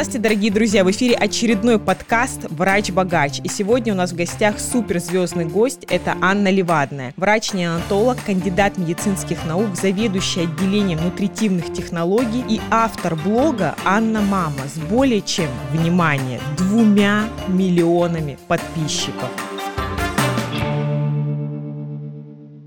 Здравствуйте, дорогие друзья! В эфире очередной подкаст «Врач-богач». И сегодня у нас в гостях суперзвездный гость – это Анна Левадная. Врач-неонатолог, кандидат медицинских наук, заведующая отделением нутритивных технологий и автор блога «Анна Мама» с более чем, внимание, двумя миллионами подписчиков.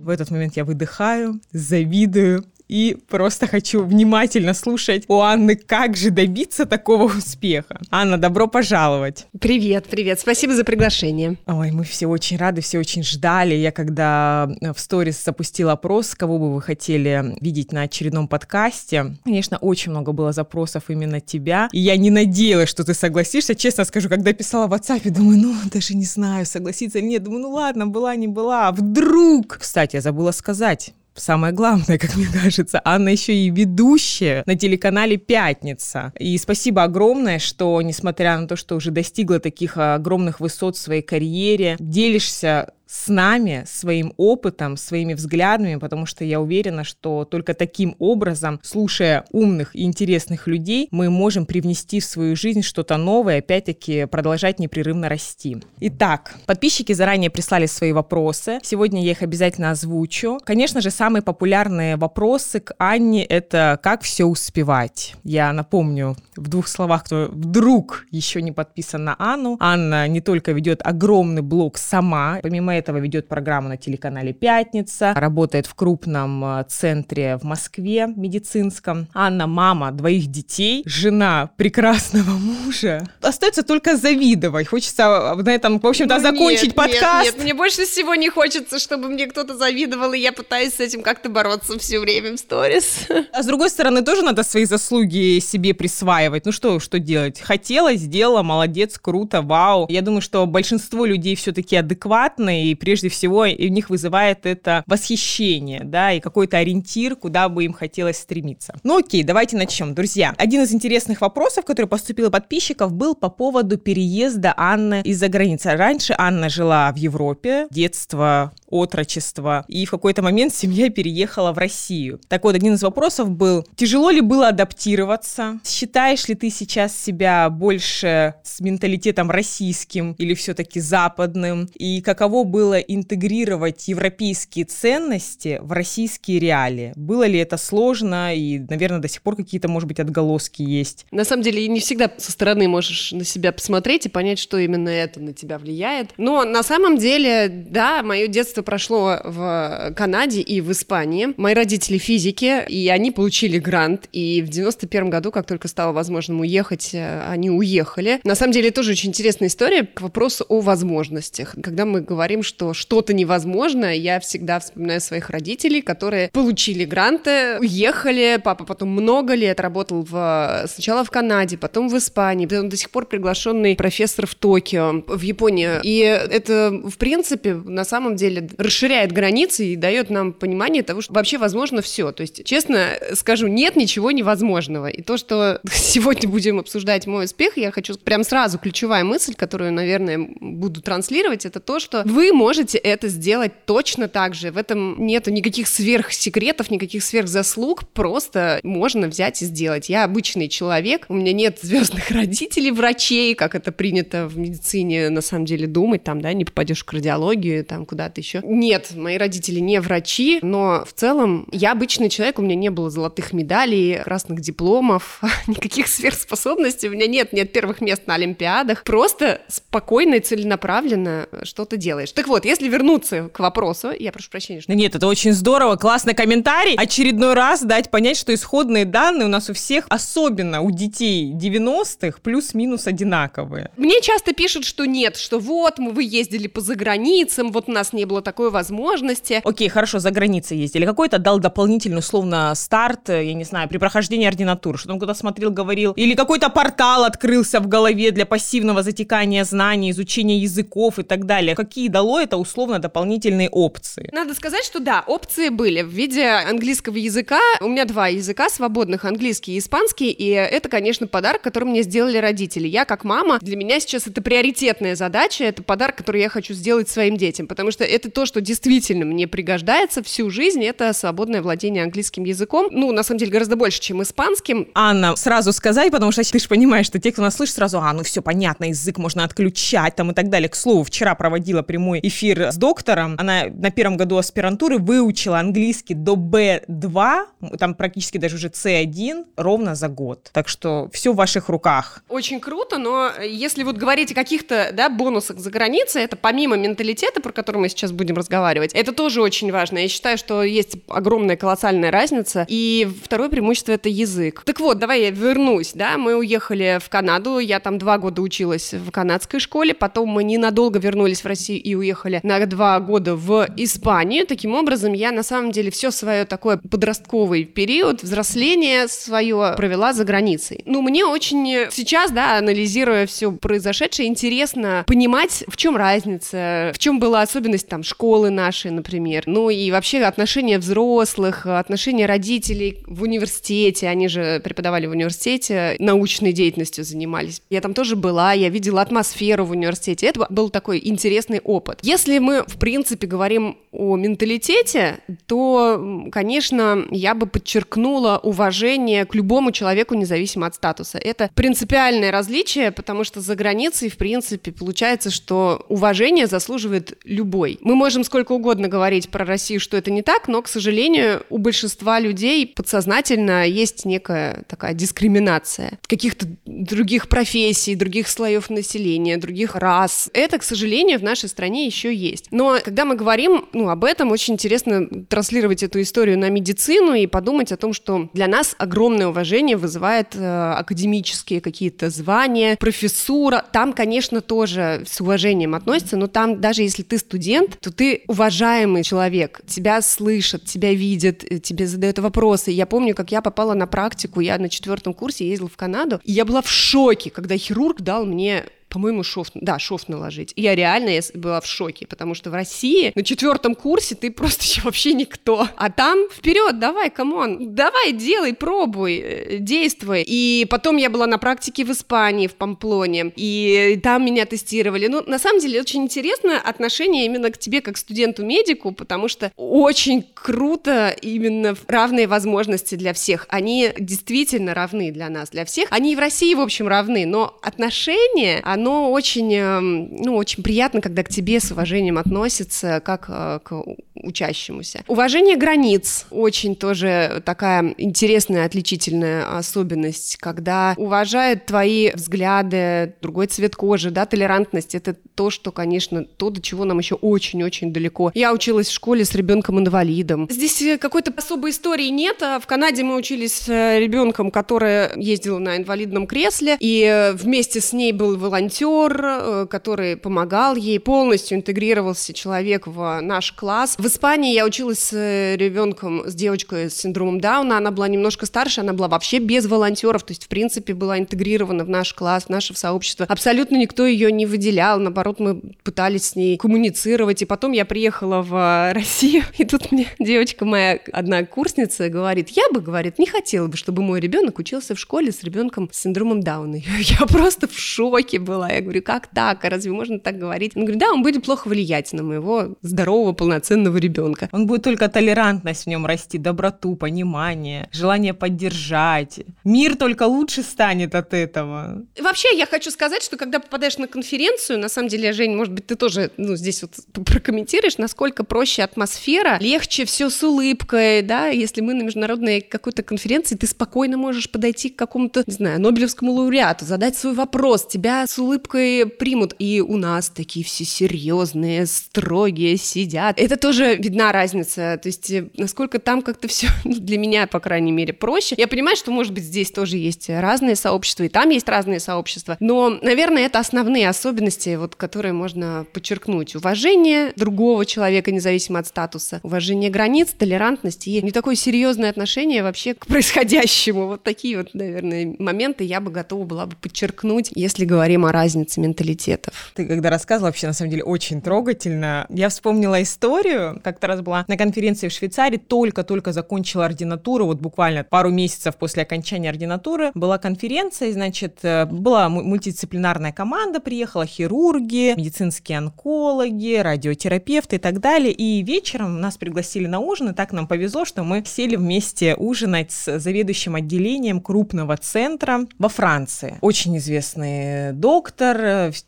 В этот момент я выдыхаю, завидую и просто хочу внимательно слушать у Анны, как же добиться такого успеха. Анна, добро пожаловать. Привет, привет. Спасибо за приглашение. Ой, мы все очень рады, все очень ждали. Я когда в сторис запустила опрос, кого бы вы хотели видеть на очередном подкасте, конечно, очень много было запросов именно тебя. И я не надеялась, что ты согласишься. Честно скажу, когда писала в WhatsApp, думаю, ну, даже не знаю, согласиться или нет. Думаю, ну ладно, была, не была. А вдруг... Кстати, я забыла сказать, самое главное, как мне кажется, Анна еще и ведущая на телеканале «Пятница». И спасибо огромное, что, несмотря на то, что уже достигла таких огромных высот в своей карьере, делишься с нами, своим опытом, своими взглядами, потому что я уверена, что только таким образом, слушая умных и интересных людей, мы можем привнести в свою жизнь что-то новое, опять-таки продолжать непрерывно расти. Итак, подписчики заранее прислали свои вопросы. Сегодня я их обязательно озвучу. Конечно же, самые популярные вопросы к Анне — это как все успевать. Я напомню в двух словах, кто вдруг еще не подписан на Анну. Анна не только ведет огромный блог сама, помимо этого этого ведет программу на телеканале «Пятница», работает в крупном э, центре в Москве медицинском. Анна мама двоих детей, жена прекрасного мужа. Остается только завидовать. Хочется на этом, в общем-то, ну, закончить нет, подкаст. Нет, нет, мне больше всего не хочется, чтобы мне кто-то завидовал, и я пытаюсь с этим как-то бороться все время в сторис. А с другой стороны, тоже надо свои заслуги себе присваивать. Ну что, что делать? Хотела, сделала, молодец, круто, вау. Я думаю, что большинство людей все-таки адекватные и прежде всего у них вызывает это восхищение, да, и какой-то ориентир, куда бы им хотелось стремиться. Ну окей, давайте начнем. Друзья, один из интересных вопросов, который поступил от подписчиков, был по поводу переезда Анны из-за границы. Раньше Анна жила в Европе, детство, отрочество, и в какой-то момент семья переехала в Россию. Так вот, один из вопросов был, тяжело ли было адаптироваться? Считаешь ли ты сейчас себя больше с менталитетом российским или все-таки западным? И каково было интегрировать европейские ценности в российские реалии? Было ли это сложно и, наверное, до сих пор какие-то, может быть, отголоски есть? На самом деле, не всегда со стороны можешь на себя посмотреть и понять, что именно это на тебя влияет. Но на самом деле, да, мое детство прошло в Канаде и в Испании. Мои родители физики, и они получили грант, и в 91 году, как только стало возможным уехать, э, они уехали. На самом деле, тоже очень интересная история к вопросу о возможностях. Когда мы говорим, что что что-то невозможно, я всегда вспоминаю своих родителей, которые получили гранты, уехали, папа потом много лет работал в, сначала в Канаде, потом в Испании, потом до сих пор приглашенный профессор в Токио, в Японии. И это, в принципе, на самом деле расширяет границы и дает нам понимание того, что вообще возможно все. То есть, честно скажу, нет ничего невозможного. И то, что сегодня будем обсуждать мой успех, я хочу прям сразу ключевая мысль, которую, наверное, буду транслировать, это то, что вы можете это сделать точно так же. В этом нету никаких сверхсекретов, никаких сверхзаслуг, просто можно взять и сделать. Я обычный человек, у меня нет звездных родителей, врачей, как это принято в медицине на самом деле думать, там, да, не попадешь в кардиологию, там, куда-то еще. Нет, мои родители не врачи, но в целом я обычный человек, у меня не было золотых медалей, красных дипломов, никаких сверхспособностей, у меня нет, нет первых мест на олимпиадах, просто спокойно и целенаправленно что-то делаешь. Так вот, если вернуться к вопросу, я прошу прощения. Что... Нет, это очень здорово, классный комментарий. Очередной раз дать понять, что исходные данные у нас у всех, особенно у детей 90-х, плюс-минус одинаковые. Мне часто пишут, что нет, что вот, мы вы ездили по заграницам, вот у нас не было такой возможности. Окей, хорошо, за границей ездили. Какой-то дал дополнительный, условно, старт, я не знаю, при прохождении ординатуры, что он куда смотрел, говорил. Или какой-то портал открылся в голове для пассивного затекания знаний, изучения языков и так далее. Какие дало дало, это условно дополнительные опции. Надо сказать, что да, опции были в виде английского языка. У меня два языка свободных, английский и испанский, и это, конечно, подарок, который мне сделали родители. Я как мама, для меня сейчас это приоритетная задача, это подарок, который я хочу сделать своим детям, потому что это то, что действительно мне пригождается всю жизнь, это свободное владение английским языком. Ну, на самом деле, гораздо больше, чем испанским. Анна, сразу сказать, потому что ты же понимаешь, что те, кто нас слышит, сразу, а, ну все понятно, язык можно отключать там и так далее. К слову, вчера проводила прямой эфир с доктором, она на первом году аспирантуры выучила английский до B2, там практически даже уже C1, ровно за год. Так что все в ваших руках. Очень круто, но если вот говорить о каких-то да, бонусах за границей, это помимо менталитета, про который мы сейчас будем разговаривать, это тоже очень важно. Я считаю, что есть огромная колоссальная разница. И второе преимущество — это язык. Так вот, давай я вернусь, да, мы уехали в Канаду, я там два года училась в канадской школе, потом мы ненадолго вернулись в Россию и уехали на два года в Испанию. Таким образом, я на самом деле все свое такое подростковый период, взросление свое провела за границей. Ну, мне очень сейчас, да, анализируя все произошедшее, интересно понимать, в чем разница, в чем была особенность там школы нашей, например, ну и вообще отношения взрослых, отношения родителей в университете, они же преподавали в университете, научной деятельностью занимались. Я там тоже была, я видела атмосферу в университете. Это был такой интересный опыт. Если мы, в принципе, говорим о менталитете, то, конечно, я бы подчеркнула уважение к любому человеку, независимо от статуса. Это принципиальное различие, потому что за границей, в принципе, получается, что уважение заслуживает любой. Мы можем сколько угодно говорить про Россию, что это не так, но, к сожалению, у большинства людей подсознательно есть некая такая дискриминация каких-то других профессий, других слоев населения, других рас. Это, к сожалению, в нашей стране еще есть. Но когда мы говорим ну, об этом, очень интересно транслировать эту историю на медицину и подумать о том, что для нас огромное уважение вызывает э, академические какие-то звания, профессура. Там, конечно, тоже с уважением относятся, но там даже если ты студент, то ты уважаемый человек, тебя слышат, тебя видят, э, тебе задают вопросы. Я помню, как я попала на практику, я на четвертом курсе ездила в Канаду, и я была в шоке, когда хирург дал мне по-моему, шов, да, шов наложить. Я реально я была в шоке, потому что в России на четвертом курсе ты просто еще вообще никто. А там вперед, давай, come on, давай, делай, пробуй, э, действуй. И потом я была на практике в Испании, в Памплоне, и там меня тестировали. Ну, на самом деле, очень интересно отношение именно к тебе как студенту-медику, потому что очень круто именно равные возможности для всех. Они действительно равны для нас, для всех. Они и в России, в общем, равны, но отношения, оно оно очень, эм, ну, очень приятно, когда к тебе с уважением относятся, как э, к учащемуся. Уважение границ очень тоже такая интересная, отличительная особенность, когда уважают твои взгляды, другой цвет кожи, да, толерантность, это то, что, конечно, то, до чего нам еще очень-очень далеко. Я училась в школе с ребенком-инвалидом. Здесь э, какой-то особой истории нет. А в Канаде мы учились с э, ребенком, которая ездила на инвалидном кресле, и вместе с ней был волонтер, волонтер, э, который помогал ей, полностью интегрировался человек в наш класс. В Испании я училась с э, ребенком, с девочкой с синдромом Дауна, она была немножко старше, она была вообще без волонтеров, то есть, в принципе, была интегрирована в наш класс, в наше сообщество. Абсолютно никто ее не выделял, наоборот, мы пытались с ней коммуницировать, и потом я приехала в Россию, и тут мне девочка моя, одна курсница, говорит, я бы, говорит, не хотела бы, чтобы мой ребенок учился в школе с ребенком с синдромом Дауна. Я просто в шоке была была. Я говорю, как так? А разве можно так говорить? Он говорит, да, он будет плохо влиять на моего здорового, полноценного ребенка. Он будет только толерантность в нем расти, доброту, понимание, желание поддержать. Мир только лучше станет от этого. Вообще, я хочу сказать, что когда попадаешь на конференцию, на самом деле, Жень, может быть, ты тоже ну, здесь вот прокомментируешь, насколько проще атмосфера, легче все с улыбкой, да, если мы на международной какой-то конференции, ты спокойно можешь подойти к какому-то, не знаю, Нобелевскому лауреату, задать свой вопрос, тебя с улыбкой улыбкой примут. И у нас такие все серьезные, строгие сидят. Это тоже видна разница. То есть, э, насколько там как-то все для меня, по крайней мере, проще. Я понимаю, что, может быть, здесь тоже есть разные сообщества, и там есть разные сообщества. Но, наверное, это основные особенности, вот, которые можно подчеркнуть. Уважение другого человека, независимо от статуса, уважение границ, толерантность и не такое серьезное отношение вообще к происходящему. Вот такие вот, наверное, моменты я бы готова была бы подчеркнуть, если говорим о разница менталитетов. Ты когда рассказывала, вообще на самом деле очень трогательно. Я вспомнила историю, как-то раз была на конференции в Швейцарии, только-только закончила ординатуру, вот буквально пару месяцев после окончания ординатуры была конференция, значит, э, была мультидисциплинарная команда, приехала хирурги, медицинские онкологи, радиотерапевты и так далее, и вечером нас пригласили на ужин, и так нам повезло, что мы сели вместе ужинать с заведующим отделением крупного центра во Франции. Очень известный доктор,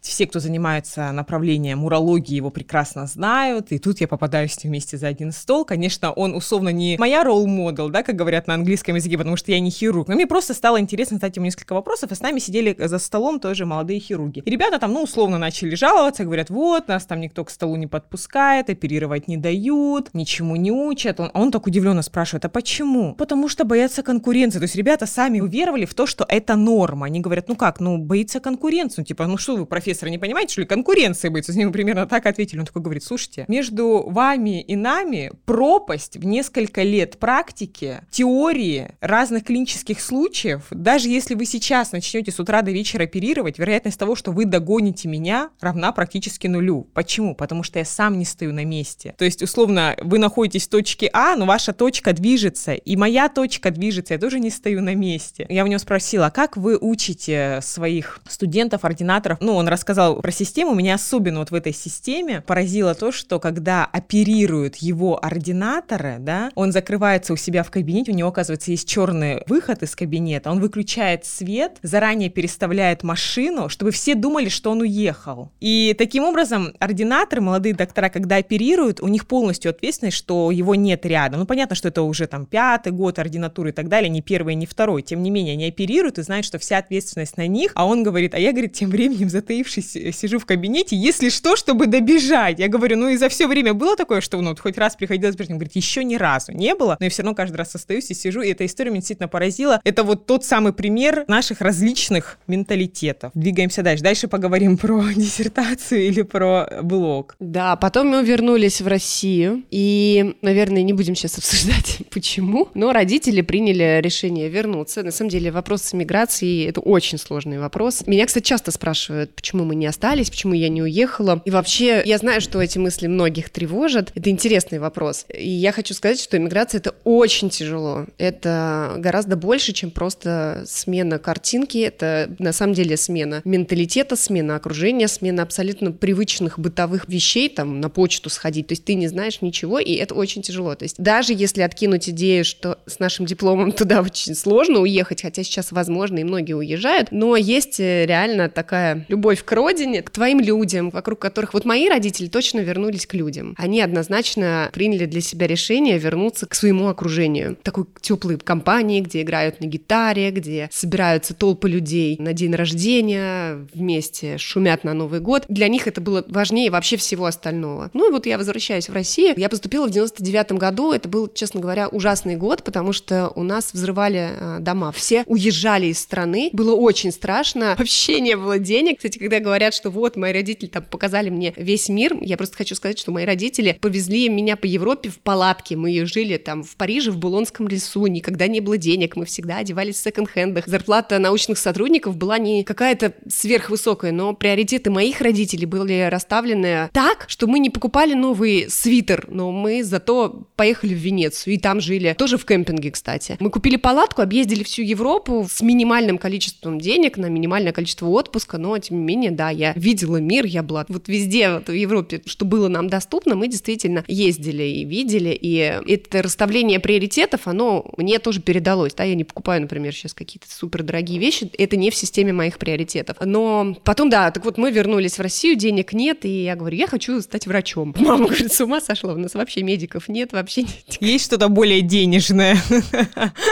все, кто занимается направлением урологии, его прекрасно знают, и тут я попадаю с ним вместе за один стол. Конечно, он условно не моя ролл-модел, да, как говорят на английском языке, потому что я не хирург, но мне просто стало интересно задать ему несколько вопросов, и с нами сидели за столом тоже молодые хирурги. И ребята там, ну, условно начали жаловаться, говорят, вот, нас там никто к столу не подпускает, оперировать не дают, ничему не учат. Он, а он так удивленно спрашивает, а почему? Потому что боятся конкуренции. То есть ребята сами уверовали в то, что это норма. Они говорят, ну как, ну боится конкуренции. Типа, ну что вы, профессор, не понимаете, что ли, конкуренции боится? С ним примерно так ответили. Он такой говорит, слушайте, между вами и нами пропасть в несколько лет практики, теории, разных клинических случаев. Даже если вы сейчас начнете с утра до вечера оперировать, вероятность того, что вы догоните меня, равна практически нулю. Почему? Потому что я сам не стою на месте. То есть, условно, вы находитесь в точке А, но ваша точка движется, и моя точка движется, я тоже не стою на месте. Я у него спросила, а как вы учите своих студентов, ординаторов? Ну, он рассказал про систему, меня особенно вот в этой системе поразило то, что когда оперируют его ординаторы, да, он закрывается у себя в кабинете, у него, оказывается, есть черный выход из кабинета, он выключает свет, заранее переставляет машину, чтобы все думали, что он уехал. И таким образом ординаторы, молодые доктора, когда оперируют, у них полностью ответственность, что его нет рядом. Ну, понятно, что это уже там пятый год ординатуры и так далее, не первый, не второй. Тем не менее, они оперируют и знают, что вся ответственность на них. А он говорит, а я, говорит, тем временем затаившись, э, сижу в кабинете, если что, чтобы добежать. Я говорю, ну и за все время было такое, что ну, вот хоть раз приходилось бежать? Он говорит, еще ни разу не было, но я все равно каждый раз остаюсь и сижу, и эта история меня действительно поразила. Это вот тот самый пример наших различных менталитетов. Двигаемся дальше. Дальше поговорим про диссертацию или про блог. Да, потом мы вернулись в Россию, и, наверное, не будем сейчас обсуждать, почему, но родители приняли решение вернуться. На самом деле вопрос с миграцией — это очень сложный вопрос. Меня, кстати, часто спрашивают, почему мы не остались, почему я не уехала. И вообще, я знаю, что эти мысли многих тревожат. Это интересный вопрос. И я хочу сказать, что иммиграция — это очень тяжело. Это гораздо больше, чем просто смена картинки. Это, на самом деле, смена менталитета, смена окружения, смена абсолютно привычных бытовых вещей, там, на почту сходить. То есть ты не знаешь ничего, и это очень тяжело. То есть даже если откинуть идею, что с нашим дипломом туда очень сложно уехать, хотя сейчас возможно, и многие уезжают, но есть э, реально такая любовь к родине, к твоим людям, вокруг которых... Вот мои родители точно вернулись к людям. Они однозначно приняли для себя решение вернуться к своему окружению. Такой теплой компании, где играют на гитаре, где собираются толпы людей на день рождения, вместе шумят на Новый год. Для них это было важнее вообще всего остального. Ну и вот я возвращаюсь в Россию. Я поступила в 99 году. Это был, честно говоря, ужасный год, потому что у нас взрывали э, дома. Все уезжали из страны. Было очень страшно. Вообще не было денег. Кстати, когда говорят, что вот мои родители там показали мне весь мир, я просто хочу сказать, что мои родители повезли меня по Европе в палатке. Мы жили там в Париже, в Булонском лесу. Никогда не было денег. Мы всегда одевались в секонд-хендах. Зарплата научных сотрудников была не какая-то сверхвысокая, но приоритеты моих родителей были расставлены так, что мы не покупали новый свитер, но мы зато поехали в Венецию и там жили. Тоже в кемпинге, кстати. Мы купили палатку, объездили всю Европу с минимальным количеством денег на минимальное количество отпуска, но тем не менее, да, я видела мир, я была вот везде вот, в Европе, что было нам доступно, мы действительно ездили и видели, и это расставление приоритетов, оно мне тоже передалось, да, я не покупаю, например, сейчас какие-то супер дорогие вещи, это не в системе моих приоритетов. Но потом, да, так вот мы вернулись в Россию, денег нет, и я говорю, я хочу стать врачом. Мама говорит, с ума сошла, у нас вообще медиков нет, вообще нет. Есть что-то более денежное?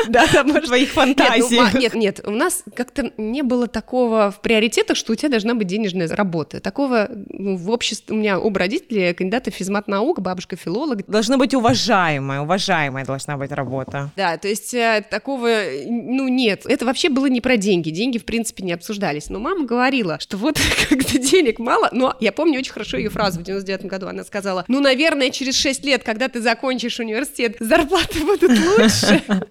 Да, может. Твоих фантазий. Нет, ну, нет, у нас как-то не было такого в приоритетах, что у тебя должна быть денежная работа. Такого ну, в обществе, у меня оба родителя кандидаты в физмат наук, бабушка филолог. Должна быть уважаемая, уважаемая должна быть работа. Да, то есть э, такого, ну нет, это вообще было не про деньги, деньги в принципе не обсуждались. Но мама говорила, что вот когда денег мало, но я помню очень хорошо ее фразу в 99 году, она сказала, ну, наверное, через 6 лет, когда ты закончишь университет, зарплаты будут лучше.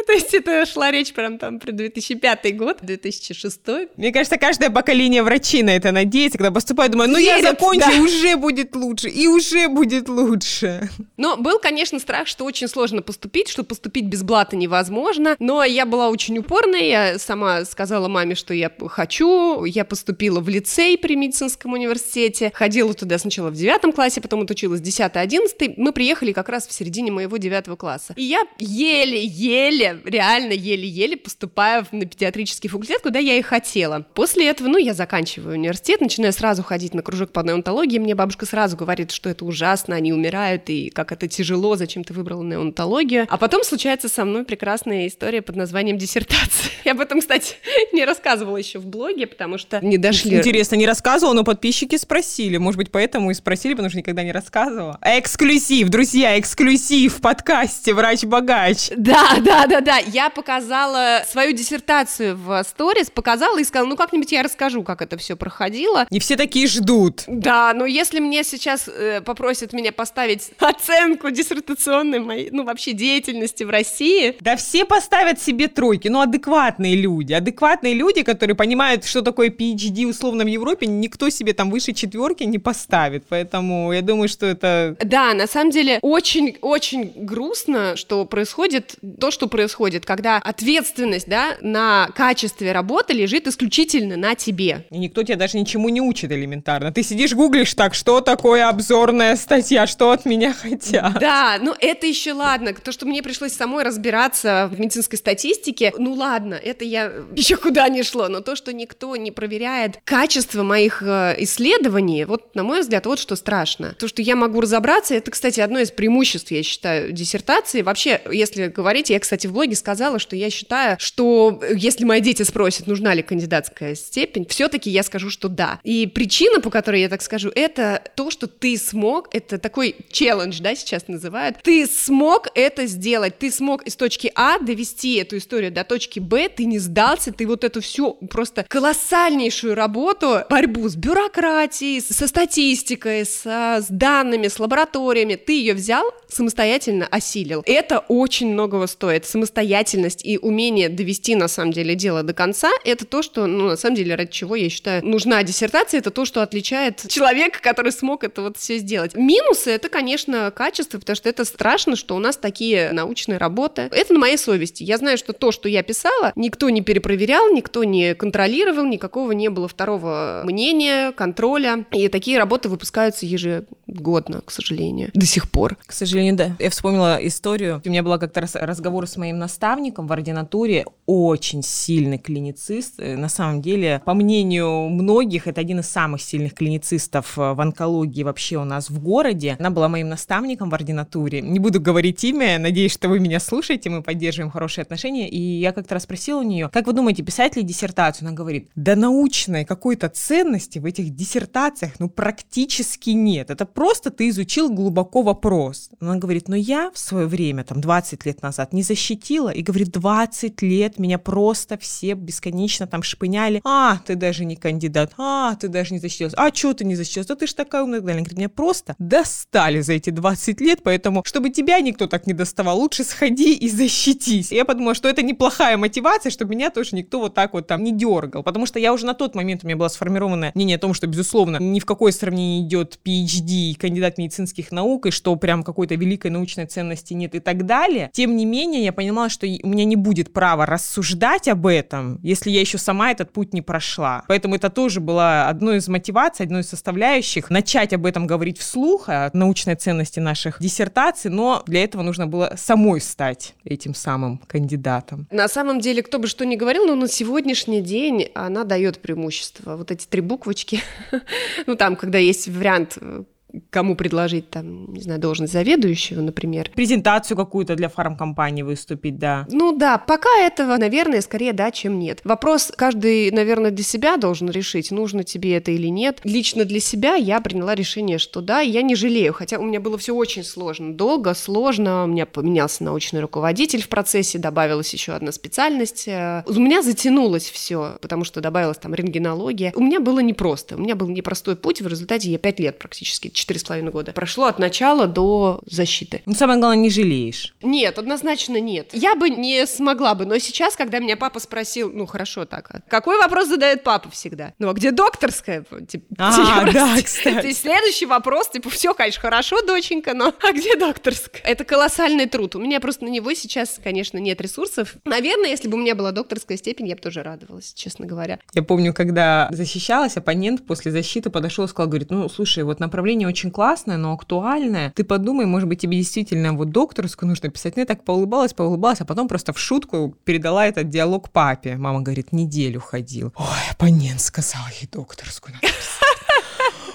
То есть это шла речь прям там про 2005 год, 2006. Мне кажется, каждое поколение врачей на это надеется, когда поступает, думаю, ну я закончу, да. уже будет лучше, и уже будет лучше. Но был, конечно, страх, что очень сложно поступить, что поступить без блата невозможно, но я была очень упорная, я сама сказала маме, что я хочу, я поступила в лицей при медицинском университете, ходила туда сначала в девятом классе, потом отучилась в 10-11, мы приехали как раз в середине моего девятого класса. И я еле-еле, реально еле-еле поступаю на педиатрический факультет, куда я и хотела. После этого, ну, я заканчиваю университет, начинаю сразу ходить на кружок по неонтологии, мне бабушка сразу говорит, что это ужасно, они умирают, и как это тяжело, зачем ты выбрала неонтологию. А потом случается со мной прекрасная история под названием диссертация. Я об этом, кстати, не рассказывала еще в блоге, потому что не дошли. Интересно, не рассказывала, но подписчики спросили. Может быть, поэтому и спросили, потому что никогда не рассказывала. Эксклюзив, друзья, эксклюзив в подкасте «Врач-богач». Да, да, да, да. Я показала свою диссертацию в сторис, показала и сказала, ну как-нибудь я расскажу, как это все проходило. И все такие ждут. Да, но если мне сейчас э, попросят меня поставить оценку диссертационной моей, ну вообще деятельности в России. Да все поставят себе тройки, ну адекватные люди, адекватные люди, которые понимают, что такое PhD условно в Европе, никто себе там выше четверки не поставит, поэтому я думаю, что это... Да, на самом деле очень-очень грустно, что происходит то, что происходит, когда ответственность, да, на качестве работы лежит исключительно на тебе. И никто тебя даже ничему не учит элементарно. Ты сидишь, гуглишь так, что такое обзорная статья, что от меня хотят. Да, ну это еще ладно. То, что мне пришлось самой разбираться в медицинской статистике, ну ладно, это я еще куда не шло, но то, что никто не проверяет качество моих э, исследований, вот, на мой взгляд, вот что страшно. То, что я могу разобраться, это, кстати, одно из преимуществ, я считаю, диссертации. Вообще, если говорить, я, кстати, в блоге сказала, что я считаю, что если мои дети спросят, нужна ли кандидатская степень, все-таки я скажу, что да. И причина, по которой я так скажу, это то, что ты смог, это такой челлендж, да, сейчас называют, ты смог это сделать, ты смог из точки А довести эту историю до точки Б, ты не сдался, ты вот эту всю просто колоссальнейшую работу, борьбу с бюрократией, со статистикой, со, с данными, с лабораториями, ты ее взял, самостоятельно осилил. Это очень многого стоит. Самостоятельность и умение довести, на самом деле, дело до конца, это то, что, ну, на самом деле, ради чего, я считаю, нужна диссертация, это то, что отличает человека, который смог это вот все сделать. Минусы — это, конечно, качество, потому что это страшно, что у нас такие научные работы. Это на моей совести. Я знаю, что то, что я писала, никто не перепроверял, никто не контролировал, никакого не было второго мнения, контроля. И такие работы выпускаются ежегодно, к сожалению, до сих пор. К сожалению, да. Я вспомнила историю. У меня была как-то разговор с моим наставником в ординатуре, очень сильный клиницист. Э, на самом деле, по мнению многих, это один из самых сильных клиницистов э, в онкологии вообще у нас в городе. Она была моим наставником в ординатуре. Не буду говорить имя, надеюсь, что вы меня слушаете, мы поддерживаем хорошие отношения. И я как-то раз спросила у нее, как вы думаете, писать ли диссертацию? Она говорит, да научной какой-то ценности в этих диссертациях ну практически нет. Это просто ты изучил глубоко вопрос. Она говорит, но я в свое время, там 20 лет назад, не защитила. И говорит, 20 лет меня просто все бесконечно там шпыняли. А, ты даже не кандидат. А, ты даже не защитилась. А, что ты не защитилась? Да ты ж такая умная. Она говорит, меня просто достали за эти 20 лет, поэтому, чтобы тебя никто так не доставал, лучше сходи и защитись. И я подумала, что это неплохая мотивация, чтобы меня тоже никто вот так вот там не дергал. Потому что я уже на тот момент у меня было сформировано мнение о том, что, безусловно, ни в какое сравнение идет PhD, кандидат медицинских наук, и что прям какой-то великой научной ценности нет и так далее. Тем не менее, я понимала, что у меня не будет права рассуждать об этом, если я еще сама этот путь не прошла. Поэтому это тоже было одной из мотиваций, одной из составляющих начать об этом говорить вслух, о научной ценности наших диссертаций, но для этого нужно было самой стать этим самым кандидатом. На самом деле, кто бы что ни говорил, но на сегодняшний день она дает преимущество. Вот эти три буквочки, ну там, когда есть вариант э, кому предложить там, не знаю, должность заведующего, например. Презентацию какую-то для фармкомпании выступить, да. Ну да, пока этого, наверное, скорее да, чем нет. Вопрос каждый, наверное, для себя должен решить, нужно тебе это или нет. Лично для себя я приняла решение, что да, я не жалею, хотя у меня было все очень сложно, долго, сложно, у меня поменялся научный руководитель в процессе, добавилась еще одна специальность. Э, у меня затянулось все, потому что добавилась там рентгенология. У меня было непросто, у меня был непростой путь, в результате я пять лет практически четыре с половиной года. Прошло от начала до защиты. Ну, самое главное, не жалеешь. Нет, однозначно нет. Я бы не смогла бы, но сейчас, когда меня папа спросил, ну, хорошо так, а какой вопрос задает папа всегда? Ну, а где докторская? Типа, А, типа, да, кстати. следующий вопрос, типа, все, конечно, хорошо, доченька, но а где докторская? Это колоссальный труд. У меня просто на него сейчас, конечно, нет ресурсов. Наверное, если бы у меня была докторская степень, я бы тоже радовалась, честно говоря. Я помню, когда защищалась, оппонент после защиты подошел и сказал, говорит, ну, слушай, вот направление очень классное, но актуальное. Ты подумай, может быть, тебе действительно вот докторскую нужно писать. Ну, я так поулыбалась, поулыбалась, а потом просто в шутку передала этот диалог папе. Мама говорит, неделю ходил. Ой, оппонент сказал ей докторскую надо.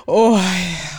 Ой,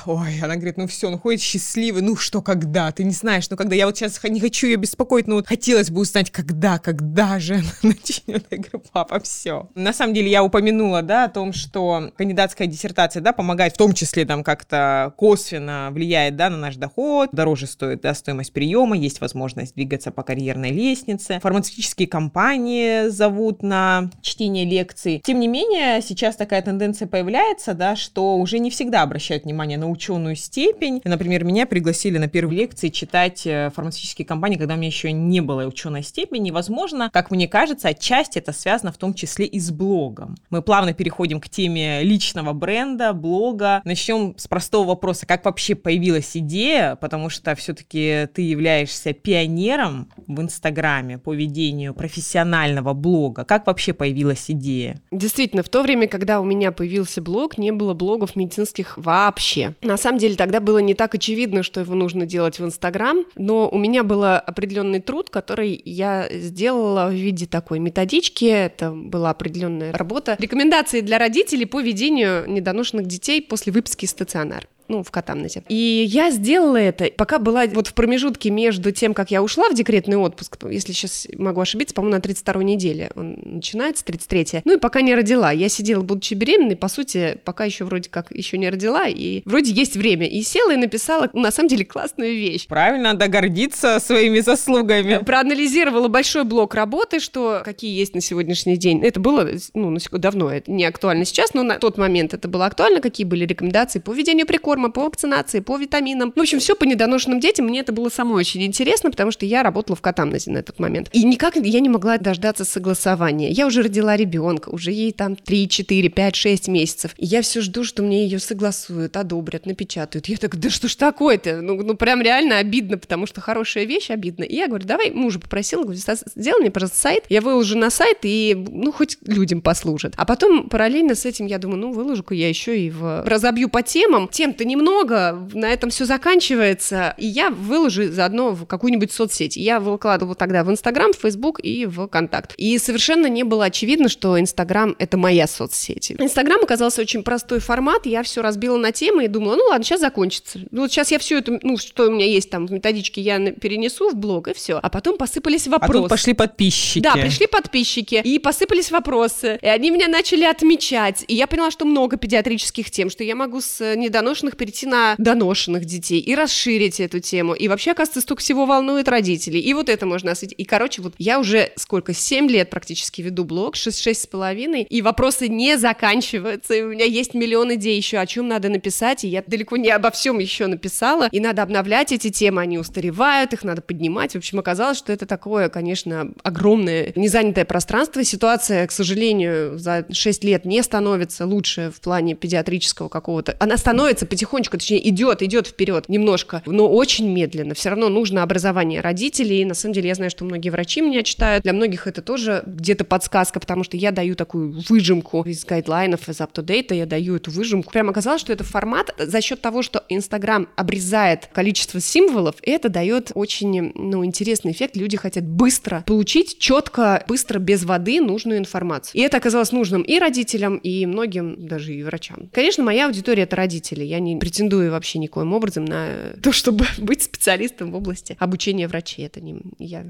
ой, она говорит, ну все, ну ходит счастливый, ну что, когда, ты не знаешь, ну когда, я вот сейчас не хочу ее беспокоить, но вот хотелось бы узнать, когда, когда же она начнет. Я говорю, папа, все. На самом деле я упомянула, да, о том, что кандидатская диссертация, да, помогает в том числе там как-то косвенно влияет, да, на наш доход, дороже стоит, да, стоимость приема, есть возможность двигаться по карьерной лестнице. Фармацевтические компании зовут на чтение лекций. Тем не менее, сейчас такая тенденция появляется, да, что уже не всегда обращают внимание на ученую степень. Например, меня пригласили на первые лекции читать э, фармацевтические компании, когда у меня еще не было ученой степени. Возможно, как мне кажется, отчасти это связано в том числе и с блогом. Мы плавно переходим к теме личного бренда, блога. Начнем с простого вопроса, как вообще появилась идея, потому что все-таки ты являешься пионером в Инстаграме по ведению профессионального блога. Как вообще появилась идея? Действительно, в то время, когда у меня появился блог, не было блогов медицинских вообще. На самом деле тогда было не так очевидно, что его нужно делать в Инстаграм, но у меня был определенный труд, который я сделала в виде такой методички. Это была определенная работа. Рекомендации для родителей по ведению недоношенных детей после выписки из стационара ну, в Катамнете. И я сделала это, пока была вот в промежутке между тем, как я ушла в декретный отпуск, если сейчас могу ошибиться, по-моему, на 32-й неделе он начинается, 33-я, ну и пока не родила. Я сидела, будучи беременной, по сути, пока еще вроде как еще не родила, и вроде есть время. И села и написала, на самом деле, классную вещь. Правильно, надо гордиться своими заслугами. Проанализировала большой блок работы, что какие есть на сегодняшний день. Это было, ну, на секунду, давно, это не актуально сейчас, но на тот момент это было актуально, какие были рекомендации по ведению прикорма, по вакцинации, по витаминам. В общем, все по недоношенным детям. Мне это было самой очень интересно, потому что я работала в Катамназе на этот момент. И никак я не могла дождаться согласования. Я уже родила ребенка, уже ей там 3, 4, 5, 6 месяцев. И я все жду, что мне ее согласуют, одобрят, напечатают. Я так, да что ж такое-то? Ну, ну прям реально обидно, потому что хорошая вещь обидно. И я говорю, давай, мужа попросила, говорю, сделай мне, пожалуйста, сайт. Я выложу на сайт и, ну, хоть людям послужит. А потом параллельно с этим я думаю, ну, выложу-ка я еще и в... разобью по темам. Тем-то немного, на этом все заканчивается. И я выложу заодно в какую-нибудь соцсеть. Я выкладывала тогда в Инстаграм, в Фейсбук и в Контакт. И совершенно не было очевидно, что Инстаграм — это моя соцсеть. Инстаграм оказался очень простой формат. Я все разбила на темы и думала, ну ладно, сейчас закончится. Ну вот сейчас я все это, ну что у меня есть там в методичке, я перенесу в блог и все. А потом посыпались вопросы. А тут пошли подписчики. Да, пришли подписчики и посыпались вопросы. И они меня начали отмечать. И я поняла, что много педиатрических тем, что я могу с недоношенных перейти на доношенных детей и расширить эту тему. И вообще, оказывается, столько всего волнует родителей. И вот это можно осветить. И, короче, вот я уже сколько, 7 лет практически веду блог, 6-6 с половиной, и вопросы не заканчиваются. И у меня есть миллион идей еще, о чем надо написать, и я далеко не обо всем еще написала. И надо обновлять эти темы, они устаревают, их надо поднимать. В общем, оказалось, что это такое, конечно, огромное незанятое пространство. Ситуация, к сожалению, за 6 лет не становится лучше в плане педиатрического какого-то. Она становится потихонечку, точнее, идет, идет вперед немножко, но очень медленно. Все равно нужно образование родителей. На самом деле, я знаю, что многие врачи меня читают. Для многих это тоже где-то подсказка, потому что я даю такую выжимку из гайдлайнов, из up-to-date, я даю эту выжимку. Прям оказалось, что это формат за счет того, что Инстаграм обрезает количество символов, и это дает очень, ну, интересный эффект. Люди хотят быстро получить, четко, быстро, без воды нужную информацию. И это оказалось нужным и родителям, и многим, даже и врачам. Конечно, моя аудитория — это родители. Я не претендую вообще никоим образом на то, чтобы быть специалистом в области обучения врачей. Это не я.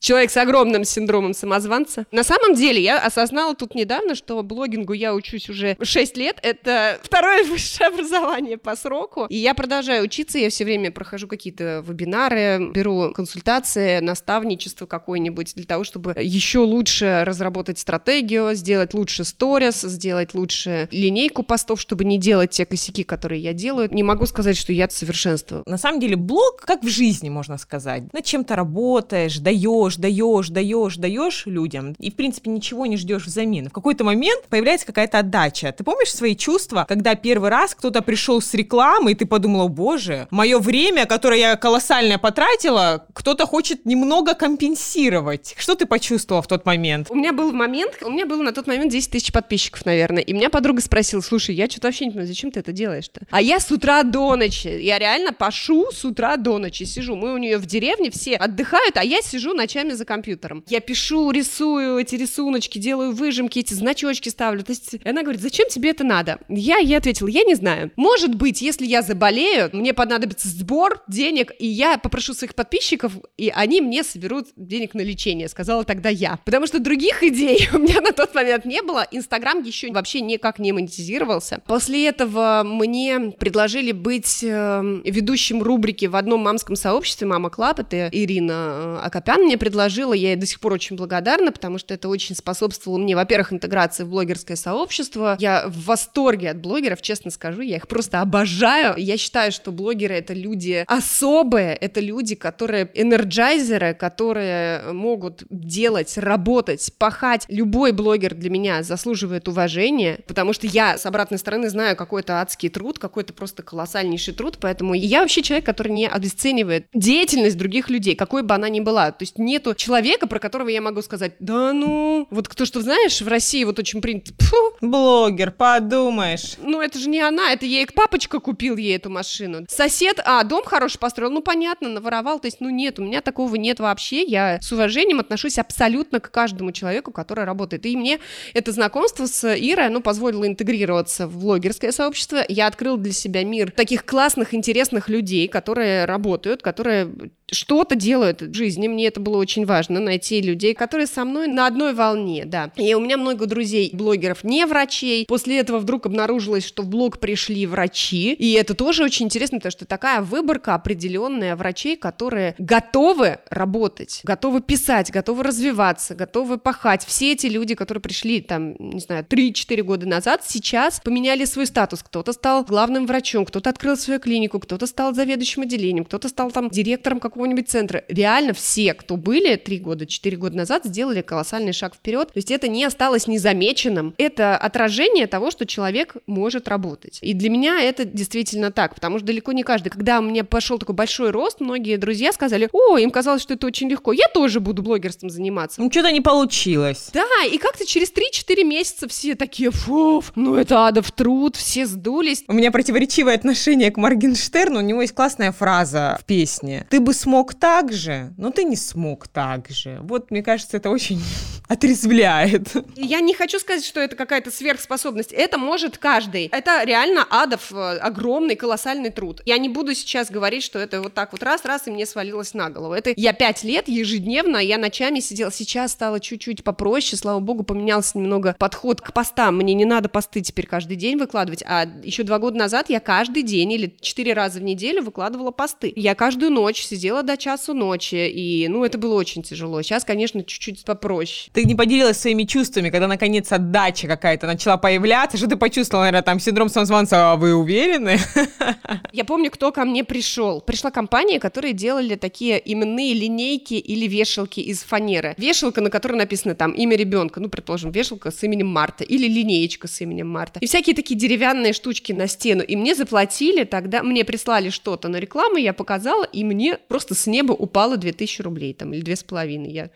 Человек с огромным синдромом самозванца. На самом деле, я осознала тут недавно, что блогингу я учусь уже 6 лет. Это второе высшее образование по сроку. И я продолжаю учиться. Я все время прохожу какие-то вебинары, беру консультации, наставничество какое-нибудь для того, чтобы еще лучше разработать стратегию, сделать лучше сторис, сделать лучше линейку постов, чтобы не делать те косяки, которые я делаю. Не могу сказать, что я совершенство. На самом деле блог, как в жизни, можно сказать. Над чем-то работаешь, даешь, даешь, даешь, даешь людям, и, в принципе, ничего не ждешь взамен. В какой-то момент появляется какая-то отдача. Ты помнишь свои чувства, когда первый раз кто-то пришел с рекламы, и ты подумала, боже, мое время, которое я колоссальное потратила, кто-то хочет немного компенсировать. Что ты почувствовала в тот момент? У меня был момент, у меня было на тот момент 10 тысяч подписчиков, наверное, и меня подруга спросила, слушай, я что-то вообще не понимаю, зачем ты это делаешь-то? А я с утра до ночи, я реально пашу с утра до ночи, сижу. Мы у нее в деревне все отдыхают, а я сижу ночами за компьютером. Я пишу, рисую эти рисуночки, делаю выжимки, эти значочки ставлю. То есть она говорит, зачем тебе это надо? Я ей ответила, я не знаю. Может быть, если я заболею, мне понадобится сбор денег, и я попрошу своих подписчиков, и они мне соберут денег на лечение, сказала тогда я. Потому что других идей у меня на тот момент не было. Инстаграм еще вообще никак не монетизировался. После этого мне предложили быть э, ведущим рубрики в одном мамском сообществе «Mama Club». Это Ирина э, Акопян мне предложила. Я ей до сих пор очень благодарна, потому что это очень способствовало мне, во-первых, интеграции в блогерское сообщество. Я в восторге от блогеров, честно скажу. Я их просто обожаю. Я считаю, что блогеры — это люди особые, это люди, которые энерджайзеры, которые могут делать, работать, пахать. Любой блогер для меня заслуживает уважения, потому что я с обратной стороны знаю какой-то адский труд, какой-то просто колоссальнейший труд, поэтому я вообще человек, который не обесценивает деятельность других людей, какой бы она ни была. То есть нету человека, про которого я могу сказать, да ну, вот кто что знаешь, в России вот очень принято, блогер, подумаешь. Ну это же не она, это ей папочка купил ей эту машину. Сосед, а, дом хороший построил, ну понятно, наворовал, то есть ну нет, у меня такого нет вообще, я с уважением отношусь абсолютно к каждому человеку, который работает. И мне это знакомство с Ирой, ну, позволило интегрироваться в блогерское сообщество. Я открыл для себя мир таких классных, интересных людей, которые работают, которые что-то делают в жизни. Мне это было очень важно, найти людей, которые со мной на одной волне, да. И у меня много друзей, блогеров, не врачей. После этого вдруг обнаружилось, что в блог пришли врачи. И это тоже очень интересно, потому что такая выборка определенная врачей, которые готовы работать, готовы писать, готовы развиваться, готовы пахать. Все эти люди, которые пришли там, не знаю, 3-4 года назад, сейчас поменяли свой статус. Кто-то стал главным врачом, кто-то открыл свою клинику, кто-то стал заведующим отделением, кто-то стал там директором какого-нибудь центра. Реально все, кто были 3 года, 4 года назад, сделали колоссальный шаг вперед. То есть это не осталось незамеченным. Это отражение того, что человек может работать. И для меня это действительно так, потому что далеко не каждый. Когда у меня пошел такой большой рост, многие друзья сказали, о, им казалось, что это очень легко, я тоже буду блогерством заниматься. Ну, что-то не получилось. Да, и как-то через 3-4 месяца все такие, фу, ну это адов труд, все сдулись. У меня противоречивое отношение к Моргенштерну, у него есть классная фраза в песне. Ты бы смог так же, но ты не смог так же. Вот, мне кажется, это очень отрезвляет. Я не хочу сказать, что это какая-то сверхспособность. Это может каждый. Это реально адов э, огромный, колоссальный труд. Я не буду сейчас говорить, что это вот так вот раз-раз и мне свалилось на голову. Это я пять лет ежедневно, я ночами сидела. Сейчас стало чуть-чуть попроще, слава богу, поменялся немного подход к постам. Мне не надо посты теперь каждый день выкладывать, а еще два года назад я каждый день или четыре раза в неделю выкладывала посты. Я каждую ночь сидела до часу ночи, и, ну, это было очень тяжело. Сейчас, конечно, чуть-чуть попроще. Ты не поделилась своими чувствами, когда, наконец, отдача какая-то начала появляться? Что ты почувствовала, наверное, там, синдром самозванца, а вы уверены? Я помню, кто ко мне пришел. Пришла компания, которые делали такие именные линейки или вешалки из фанеры. Вешалка, на которой написано там имя ребенка, ну, предположим, вешалка с именем Марта или линеечка с именем Марта. И всякие такие деревянные штучки на стену. И мне заплатили тогда, мне прислали что-то на рекламу, я показала, и мне просто с неба упало 2000 рублей там, или 2500. Я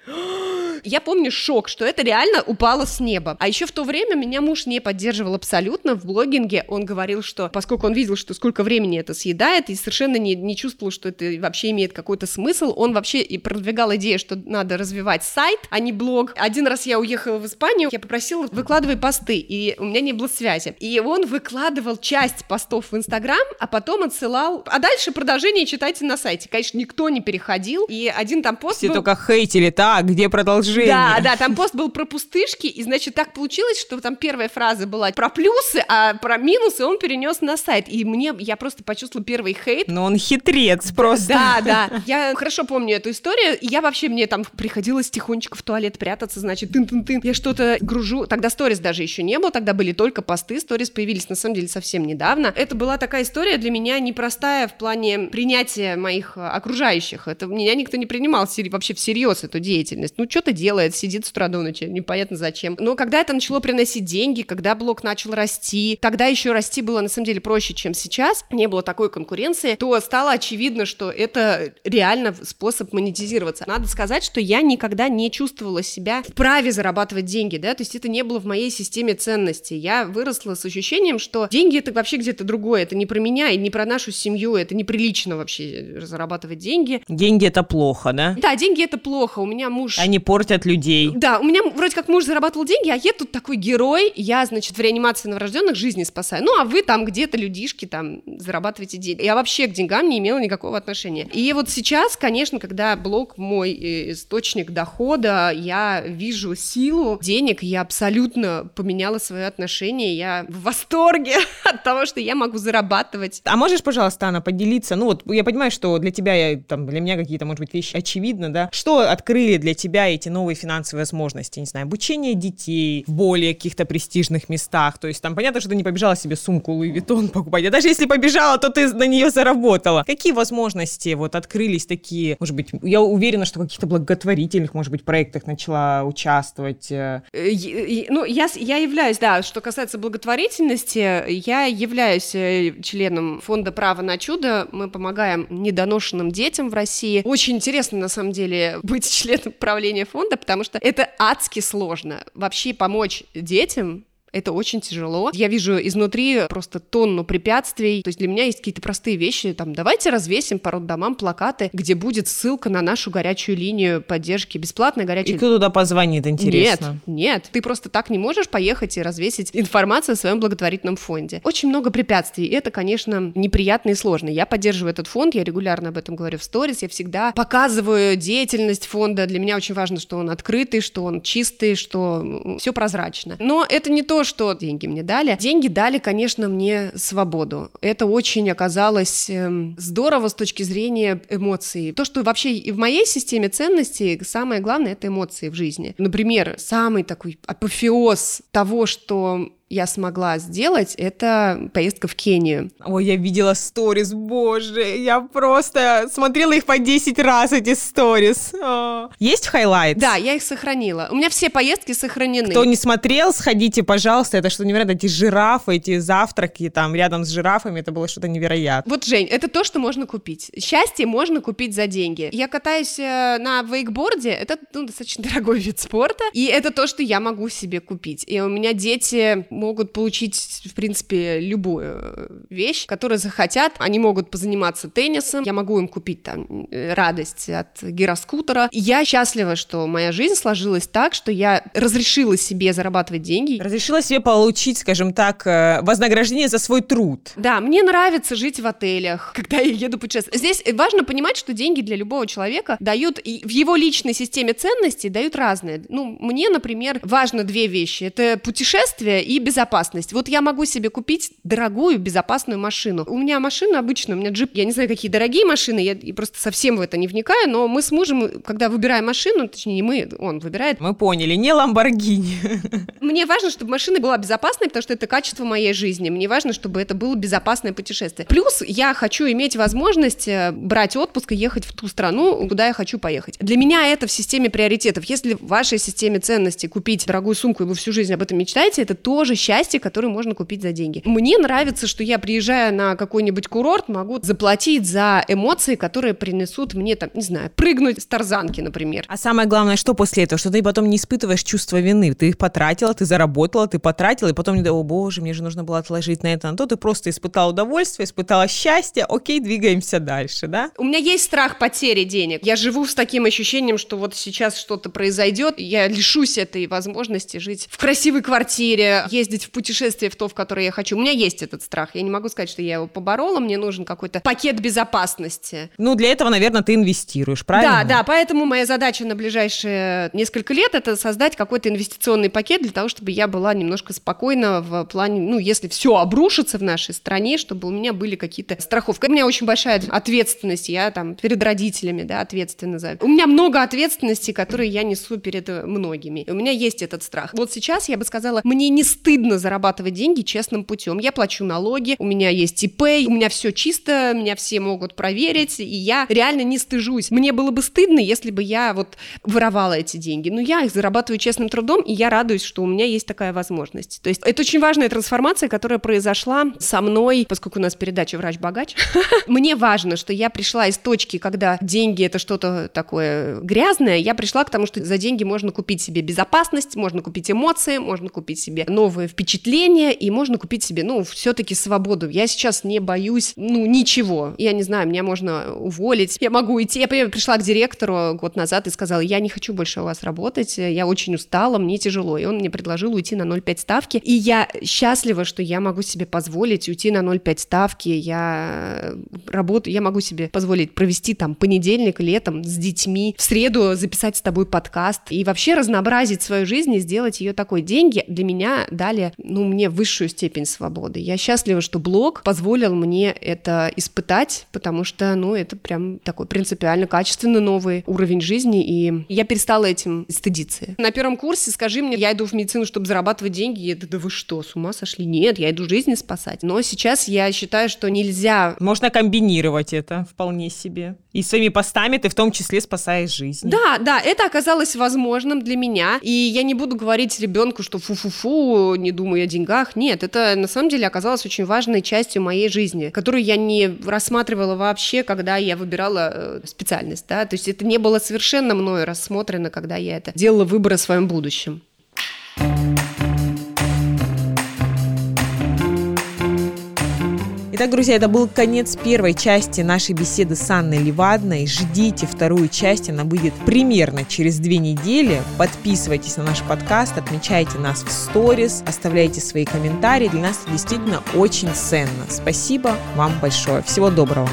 я помню шок, что это реально упало с неба. А еще в то время меня муж не поддерживал абсолютно в блогинге. Он говорил, что поскольку он видел, что сколько времени это съедает, и совершенно не, не чувствовал, что это вообще имеет какой-то смысл, он вообще и продвигал идею, что надо развивать сайт, а не блог. Один раз я уехала в Испанию, я попросила, выкладывай посты, и у меня не было связи. И он выкладывал часть постов в Инстаграм, а потом отсылал, а дальше продолжение читайте на сайте. Конечно, никто не переходил, и один там пост Все был... только хейтили, так, где продолжение? Продвижение. Да, да, там пост был про пустышки, и, значит, так получилось, что там первая фраза была про плюсы, а про минусы он перенес на сайт. И мне, я просто почувствовала первый хейт. Но он хитрец просто. Да, да. Я хорошо помню эту историю, и я вообще, мне там приходилось тихонечко в туалет прятаться, значит, тын-тын-тын. Я что-то гружу. Тогда сторис даже еще не было, тогда были только посты, сторис появились, на самом деле, совсем недавно. Это была такая история для меня непростая в плане принятия моих окружающих. Это меня никто не принимал вообще всерьез эту деятельность. Ну, что-то делает, сидит с утра до ночи, непонятно зачем. Но когда это начало приносить деньги, когда блог начал расти, тогда еще расти было на самом деле проще, чем сейчас, не было такой конкуренции, то стало очевидно, что это реально способ монетизироваться. Надо сказать, что я никогда не чувствовала себя вправе зарабатывать деньги, да, то есть это не было в моей системе ценностей. Я выросла с ощущением, что деньги это вообще где-то другое, это не про меня и не про нашу семью, это неприлично вообще зарабатывать деньги. Деньги это плохо, да? Да, деньги это плохо. У меня муж... Они портят людей. Да, у меня вроде как муж зарабатывал деньги, а я тут такой герой, я, значит, в реанимации новорожденных жизни спасаю. Ну, а вы там где-то, людишки, там, зарабатываете деньги. Я вообще к деньгам не имела никакого отношения. И вот сейчас, конечно, когда блог мой э, источник дохода, я вижу силу денег, я абсолютно поменяла свое отношение, я в восторге от того, что я могу зарабатывать. А можешь, пожалуйста, Анна, поделиться? Ну вот я понимаю, что для тебя, я, там, для меня какие-то, может быть, вещи очевидны, да? Что открыли для тебя эти новые финансовые возможности? Не знаю, обучение детей в более каких-то престижных местах. То есть там понятно, что ты не побежала себе сумку Луи Виттон покупать. А даже если побежала, то ты на нее заработала. Какие возможности вот открылись такие? Может быть, я уверена, что в каких-то благотворительных, может быть, проектах начала участвовать. Э. Э, ну, я, я являюсь, да, что касается благотворительности, я являюсь э, членом фонда «Право на чудо». Мы помогаем недоношенным детям в России. Очень интересно, на самом деле, быть членом правления фонда, потому что это адски сложно. Вообще помочь детям это очень тяжело. Я вижу изнутри просто тонну препятствий. То есть для меня есть какие-то простые вещи. Там, давайте развесим по роддомам плакаты, где будет ссылка на нашу горячую линию поддержки, бесплатная горячая... И кто туда позвонит, интересно? Нет, нет. Ты просто так не можешь поехать и развесить информацию о своем благотворительном фонде. Очень много препятствий. И это, конечно, неприятно и сложно. Я поддерживаю этот фонд, я регулярно об этом говорю в сторис, я всегда показываю деятельность фонда. Для меня очень важно, что он открытый, что он чистый, что все прозрачно. Но это не то, что деньги мне дали. Деньги дали, конечно, мне свободу. Это очень оказалось эм, здорово с точки зрения эмоций. То, что вообще и в моей системе ценностей самое главное — это эмоции в жизни. Например, самый такой апофеоз того, что я смогла сделать, это поездка в Кению. Ой, я видела сторис, боже, я просто смотрела их по 10 раз, эти сторис. А. Есть highlight? Да, я их сохранила. У меня все поездки сохранены. Кто не смотрел, сходите, пожалуйста, это что невероятно, эти жирафы, эти завтраки там рядом с жирафами, это было что-то невероятное. Вот, Жень, это то, что можно купить. Счастье можно купить за деньги. Я катаюсь э, на вейкборде, это ну, достаточно дорогой вид спорта, и это то, что я могу себе купить. И у меня дети могут получить, в принципе, любую вещь, которую захотят. Они могут позаниматься теннисом, я могу им купить там э, радость от гироскутера. Я счастлива, что моя жизнь сложилась так, что я разрешила себе зарабатывать деньги. Разрешила себе получить, скажем так, э, вознаграждение за свой труд. Да, мне нравится жить в отелях, когда я еду путешествовать. Здесь важно понимать, что деньги для любого человека дают, и в его личной системе ценностей дают разные. Ну, мне, например, важно две вещи. Это путешествие и безопасность. Вот я могу себе купить дорогую безопасную машину. У меня машина обычная, у меня джип, я не знаю, какие дорогие машины, я просто совсем в это не вникаю, но мы с мужем, когда выбираем машину, точнее, не мы, он выбирает. Мы поняли, не Ламборгини. Мне важно, чтобы машина была безопасной, потому что это качество моей жизни. Мне важно, чтобы это было безопасное путешествие. Плюс я хочу иметь возможность э, брать отпуск и ехать в ту страну, куда я хочу поехать. Для меня это в системе приоритетов. Если в вашей системе ценностей купить дорогую сумку, и вы всю жизнь об этом мечтаете, это тоже счастье, которое можно купить за деньги. Мне нравится, что я, приезжая на какой-нибудь курорт, могу заплатить за эмоции, которые принесут мне, там, не знаю, прыгнуть с тарзанки, например. А самое главное, что после этого? Что ты потом не испытываешь чувство вины. Ты их потратила, ты заработала, ты потратила, и потом не о боже, мне же нужно было отложить на это, на то. Ты просто испытала удовольствие, испытала счастье, окей, двигаемся дальше, да? У меня есть страх потери денег. Я живу с таким ощущением, что вот сейчас что-то произойдет, я лишусь этой возможности жить в красивой квартире, ездить ездить в путешествие в то, в которое я хочу. У меня есть этот страх. Я не могу сказать, что я его поборола. Мне нужен какой-то пакет безопасности. Ну, для этого, наверное, ты инвестируешь, правильно? Да, да. Поэтому моя задача на ближайшие несколько лет это создать какой-то инвестиционный пакет для того, чтобы я была немножко спокойна в плане, ну, если все обрушится в нашей стране, чтобы у меня были какие-то страховки. У меня очень большая ответственность. Я там перед родителями, да, ответственна за. У меня много ответственности, которые я несу перед многими. У меня есть этот страх. Вот сейчас я бы сказала, мне не стыдно зарабатывать деньги честным путем. Я плачу налоги, у меня есть ИП, у меня все чисто, меня все могут проверить, и я реально не стыжусь. Мне было бы стыдно, если бы я вот воровала эти деньги. Но я их зарабатываю честным трудом, и я радуюсь, что у меня есть такая возможность. То есть это очень важная трансформация, которая произошла со мной, поскольку у нас передача «Врач-богач». Мне важно, что я пришла из точки, когда деньги — это что-то такое грязное, я пришла к тому, что за деньги можно купить себе безопасность, можно купить эмоции, можно купить себе новые впечатления, и можно купить себе, ну, все-таки свободу. Я сейчас не боюсь, ну, ничего. Я не знаю, меня можно уволить, я могу идти. Я пришла к директору год назад и сказала, я не хочу больше у вас работать, я очень устала, мне тяжело. И он мне предложил уйти на 0,5 ставки. И я счастлива, что я могу себе позволить уйти на 0,5 ставки. Я работаю, я могу себе позволить провести там понедельник летом с детьми, в среду записать с тобой подкаст и вообще разнообразить свою жизнь и сделать ее такой. Деньги для меня дали, ну, мне высшую степень свободы. Я счастлива, что блог позволил мне это испытать, потому что, ну, это прям такой принципиально качественно новый уровень жизни, и я перестала этим стыдиться. На первом курсе скажи мне, я иду в медицину, чтобы зарабатывать деньги, и это, да вы что, с ума сошли? Нет, я иду жизни спасать. Но сейчас я считаю, что нельзя... Можно комбинировать это вполне себе. И своими постами ты в том числе спасаешь жизнь. Да, да, это оказалось возможным для меня, и я не буду говорить ребенку, что фу-фу-фу, не думаю о деньгах. Нет, это на самом деле оказалось очень важной частью моей жизни, которую я не рассматривала вообще, когда я выбирала э, специальность, да, то есть это не было совершенно мною рассмотрено, когда я это делала выбор о своем будущем. Итак, друзья, это был конец первой части нашей беседы с Анной Левадной. Ждите вторую часть, она выйдет примерно через две недели. Подписывайтесь на наш подкаст, отмечайте нас в сторис, оставляйте свои комментарии. Для нас это действительно очень ценно. Спасибо вам большое. Всего доброго.